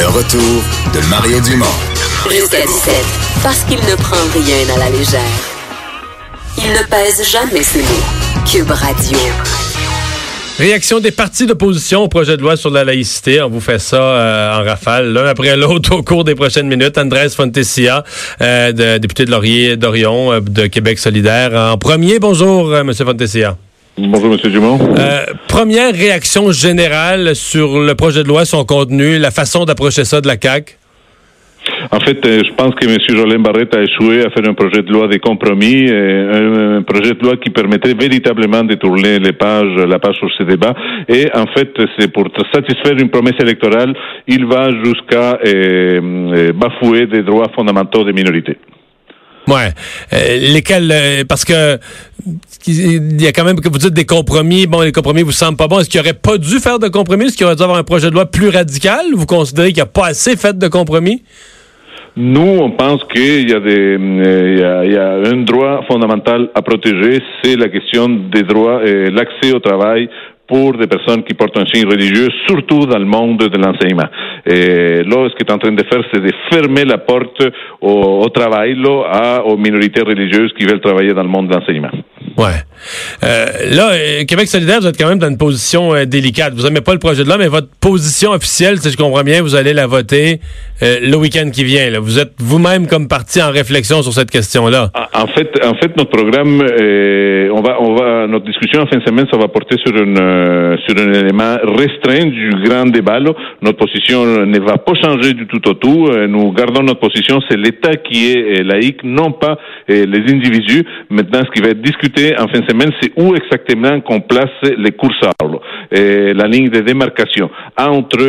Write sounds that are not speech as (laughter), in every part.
Le retour de Mario Dumont. Jusqu'à 17, parce qu'il ne prend rien à la légère. Il ne pèse jamais ses mots. Cube Radio. Réaction des partis d'opposition au projet de loi sur la laïcité. On vous fait ça euh, en rafale, l'un après l'autre (laughs) au cours des prochaines minutes. Andrés Fontesia, euh, de, député de Laurier d'Orion euh, de Québec solidaire. En premier, bonjour, M. Fontesia. Bonjour, M. Dumont. première réaction générale sur le projet de loi, son contenu, la façon d'approcher ça de la CAQ. En fait, euh, je pense que M. Jolin Barrette a échoué à faire un projet de loi de compromis, euh, un, projet de loi qui permettrait véritablement de tourner les pages, la page sur ce débat. Et en fait, c'est pour satisfaire une promesse électorale, il va jusqu'à euh, bafouer des droits fondamentaux des minorités. Ouais. lesquels parce que il y a quand même que vous dites des compromis. Bon, les compromis vous semblent pas bons. Est-ce qu'il aurait pas dû faire de compromis? Est-ce qu'il aurait dû avoir un projet de loi plus radical? Vous considérez qu'il n'y a pas assez fait de compromis? Nous, on pense qu'il y, euh, y a, un droit fondamental à protéger, c'est la question des droits et l'accès au travail pour des personnes qui portent un signe religieux, surtout dans le monde de l'enseignement. Et là, ce est en train de faire, c'est de fermer la porte au, travail aux minorités religieuses qui veulent travailler dans le monde de l'enseignement. Ouais. Euh, là, euh, Québec solidaire, vous êtes quand même dans une position euh, délicate. Vous n'aimez pas le projet de loi, mais votre position officielle, si je comprends bien, vous allez la voter le week-end qui vient. Vous êtes vous-même comme parti en réflexion sur cette question-là. En fait, en fait, notre programme, on va, on va, notre discussion en fin de semaine, ça va porter sur une, sur un élément restreint du grand débat. Notre position ne va pas changer du tout au tout. Nous gardons notre position, c'est l'État qui est laïque, non pas les individus. Maintenant, ce qui va être discuté en fin de semaine, c'est où exactement qu'on place les curseurs, et la ligne de démarcation entre,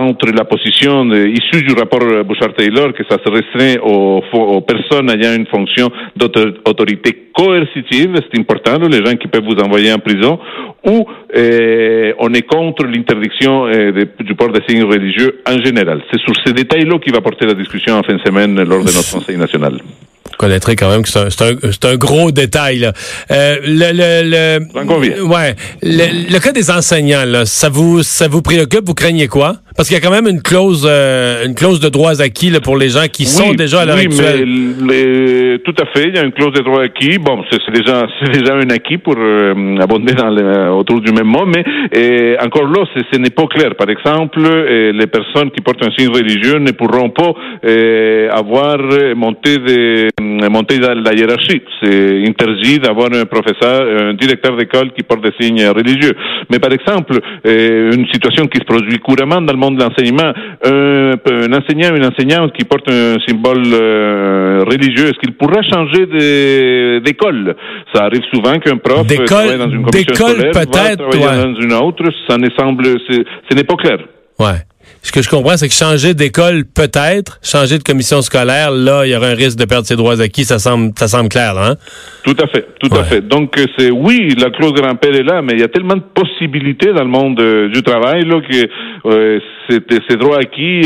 entre la position issue du rapport Bouchard-Taylor, que ça se restreint aux, aux personnes ayant une fonction d'autorité coercitive, c'est important, les gens qui peuvent vous envoyer en prison, ou on est contre l'interdiction du port des signes religieux en général. C'est sur ces détails-là qui va porter la discussion en fin de semaine lors de notre (laughs) Conseil national connaîtrez quand même que c'est un, un, gros détail. Là. Euh, le, le, le ouais, le, cas des enseignants, là, ça vous ça vous préoccupe? Vous craignez quoi? Parce qu'il y a quand même une clause euh, une clause de droits acquis là, pour les gens qui sont déjà à l'heure oui, Mais, tout à fait, il y a une clause de droits acquis. Bon, c'est déjà (laughs) c'est déjà un acquis pour euh, abonder dans autour du même mot, mais et encore là, ce n'est pas clair. Par exemple, les personnes qui portent un signe religieux ne pourront pas avoir monté des monter dans la hiérarchie. C'est interdit d'avoir un professeur, un directeur d'école qui porte des signes religieux. Mais par exemple, euh, une situation qui se produit couramment dans le monde de l'enseignement, un, enseignant, une enseignante qui porte un symbole euh, religieux, est-ce qu'il pourra changer d'école? Ça arrive souvent qu'un prof travaille dans une commission scolaire, va travailler dans une autre. Ça ne semble, ce n'est pas clair. Ouais ce que je comprends, c'est que changer d'école peut-être, changer de commission scolaire, là, il y aura un risque de perdre ses droits acquis. Ça semble, ça semble clair, là, hein? Tout à fait, tout à fait. Donc, euh, c'est oui, la clause grand-père est là, mais il y a tellement de possibilités dans le monde euh, du travail là que euh, ces droits acquis,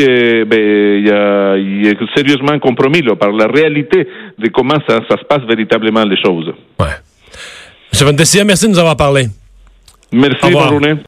ben, il y a, il est sérieusement compromis là par la réalité de comment ça, ça se passe véritablement les choses. Ouais. M. Van merci de nous avoir parlé. Merci, bonne journée.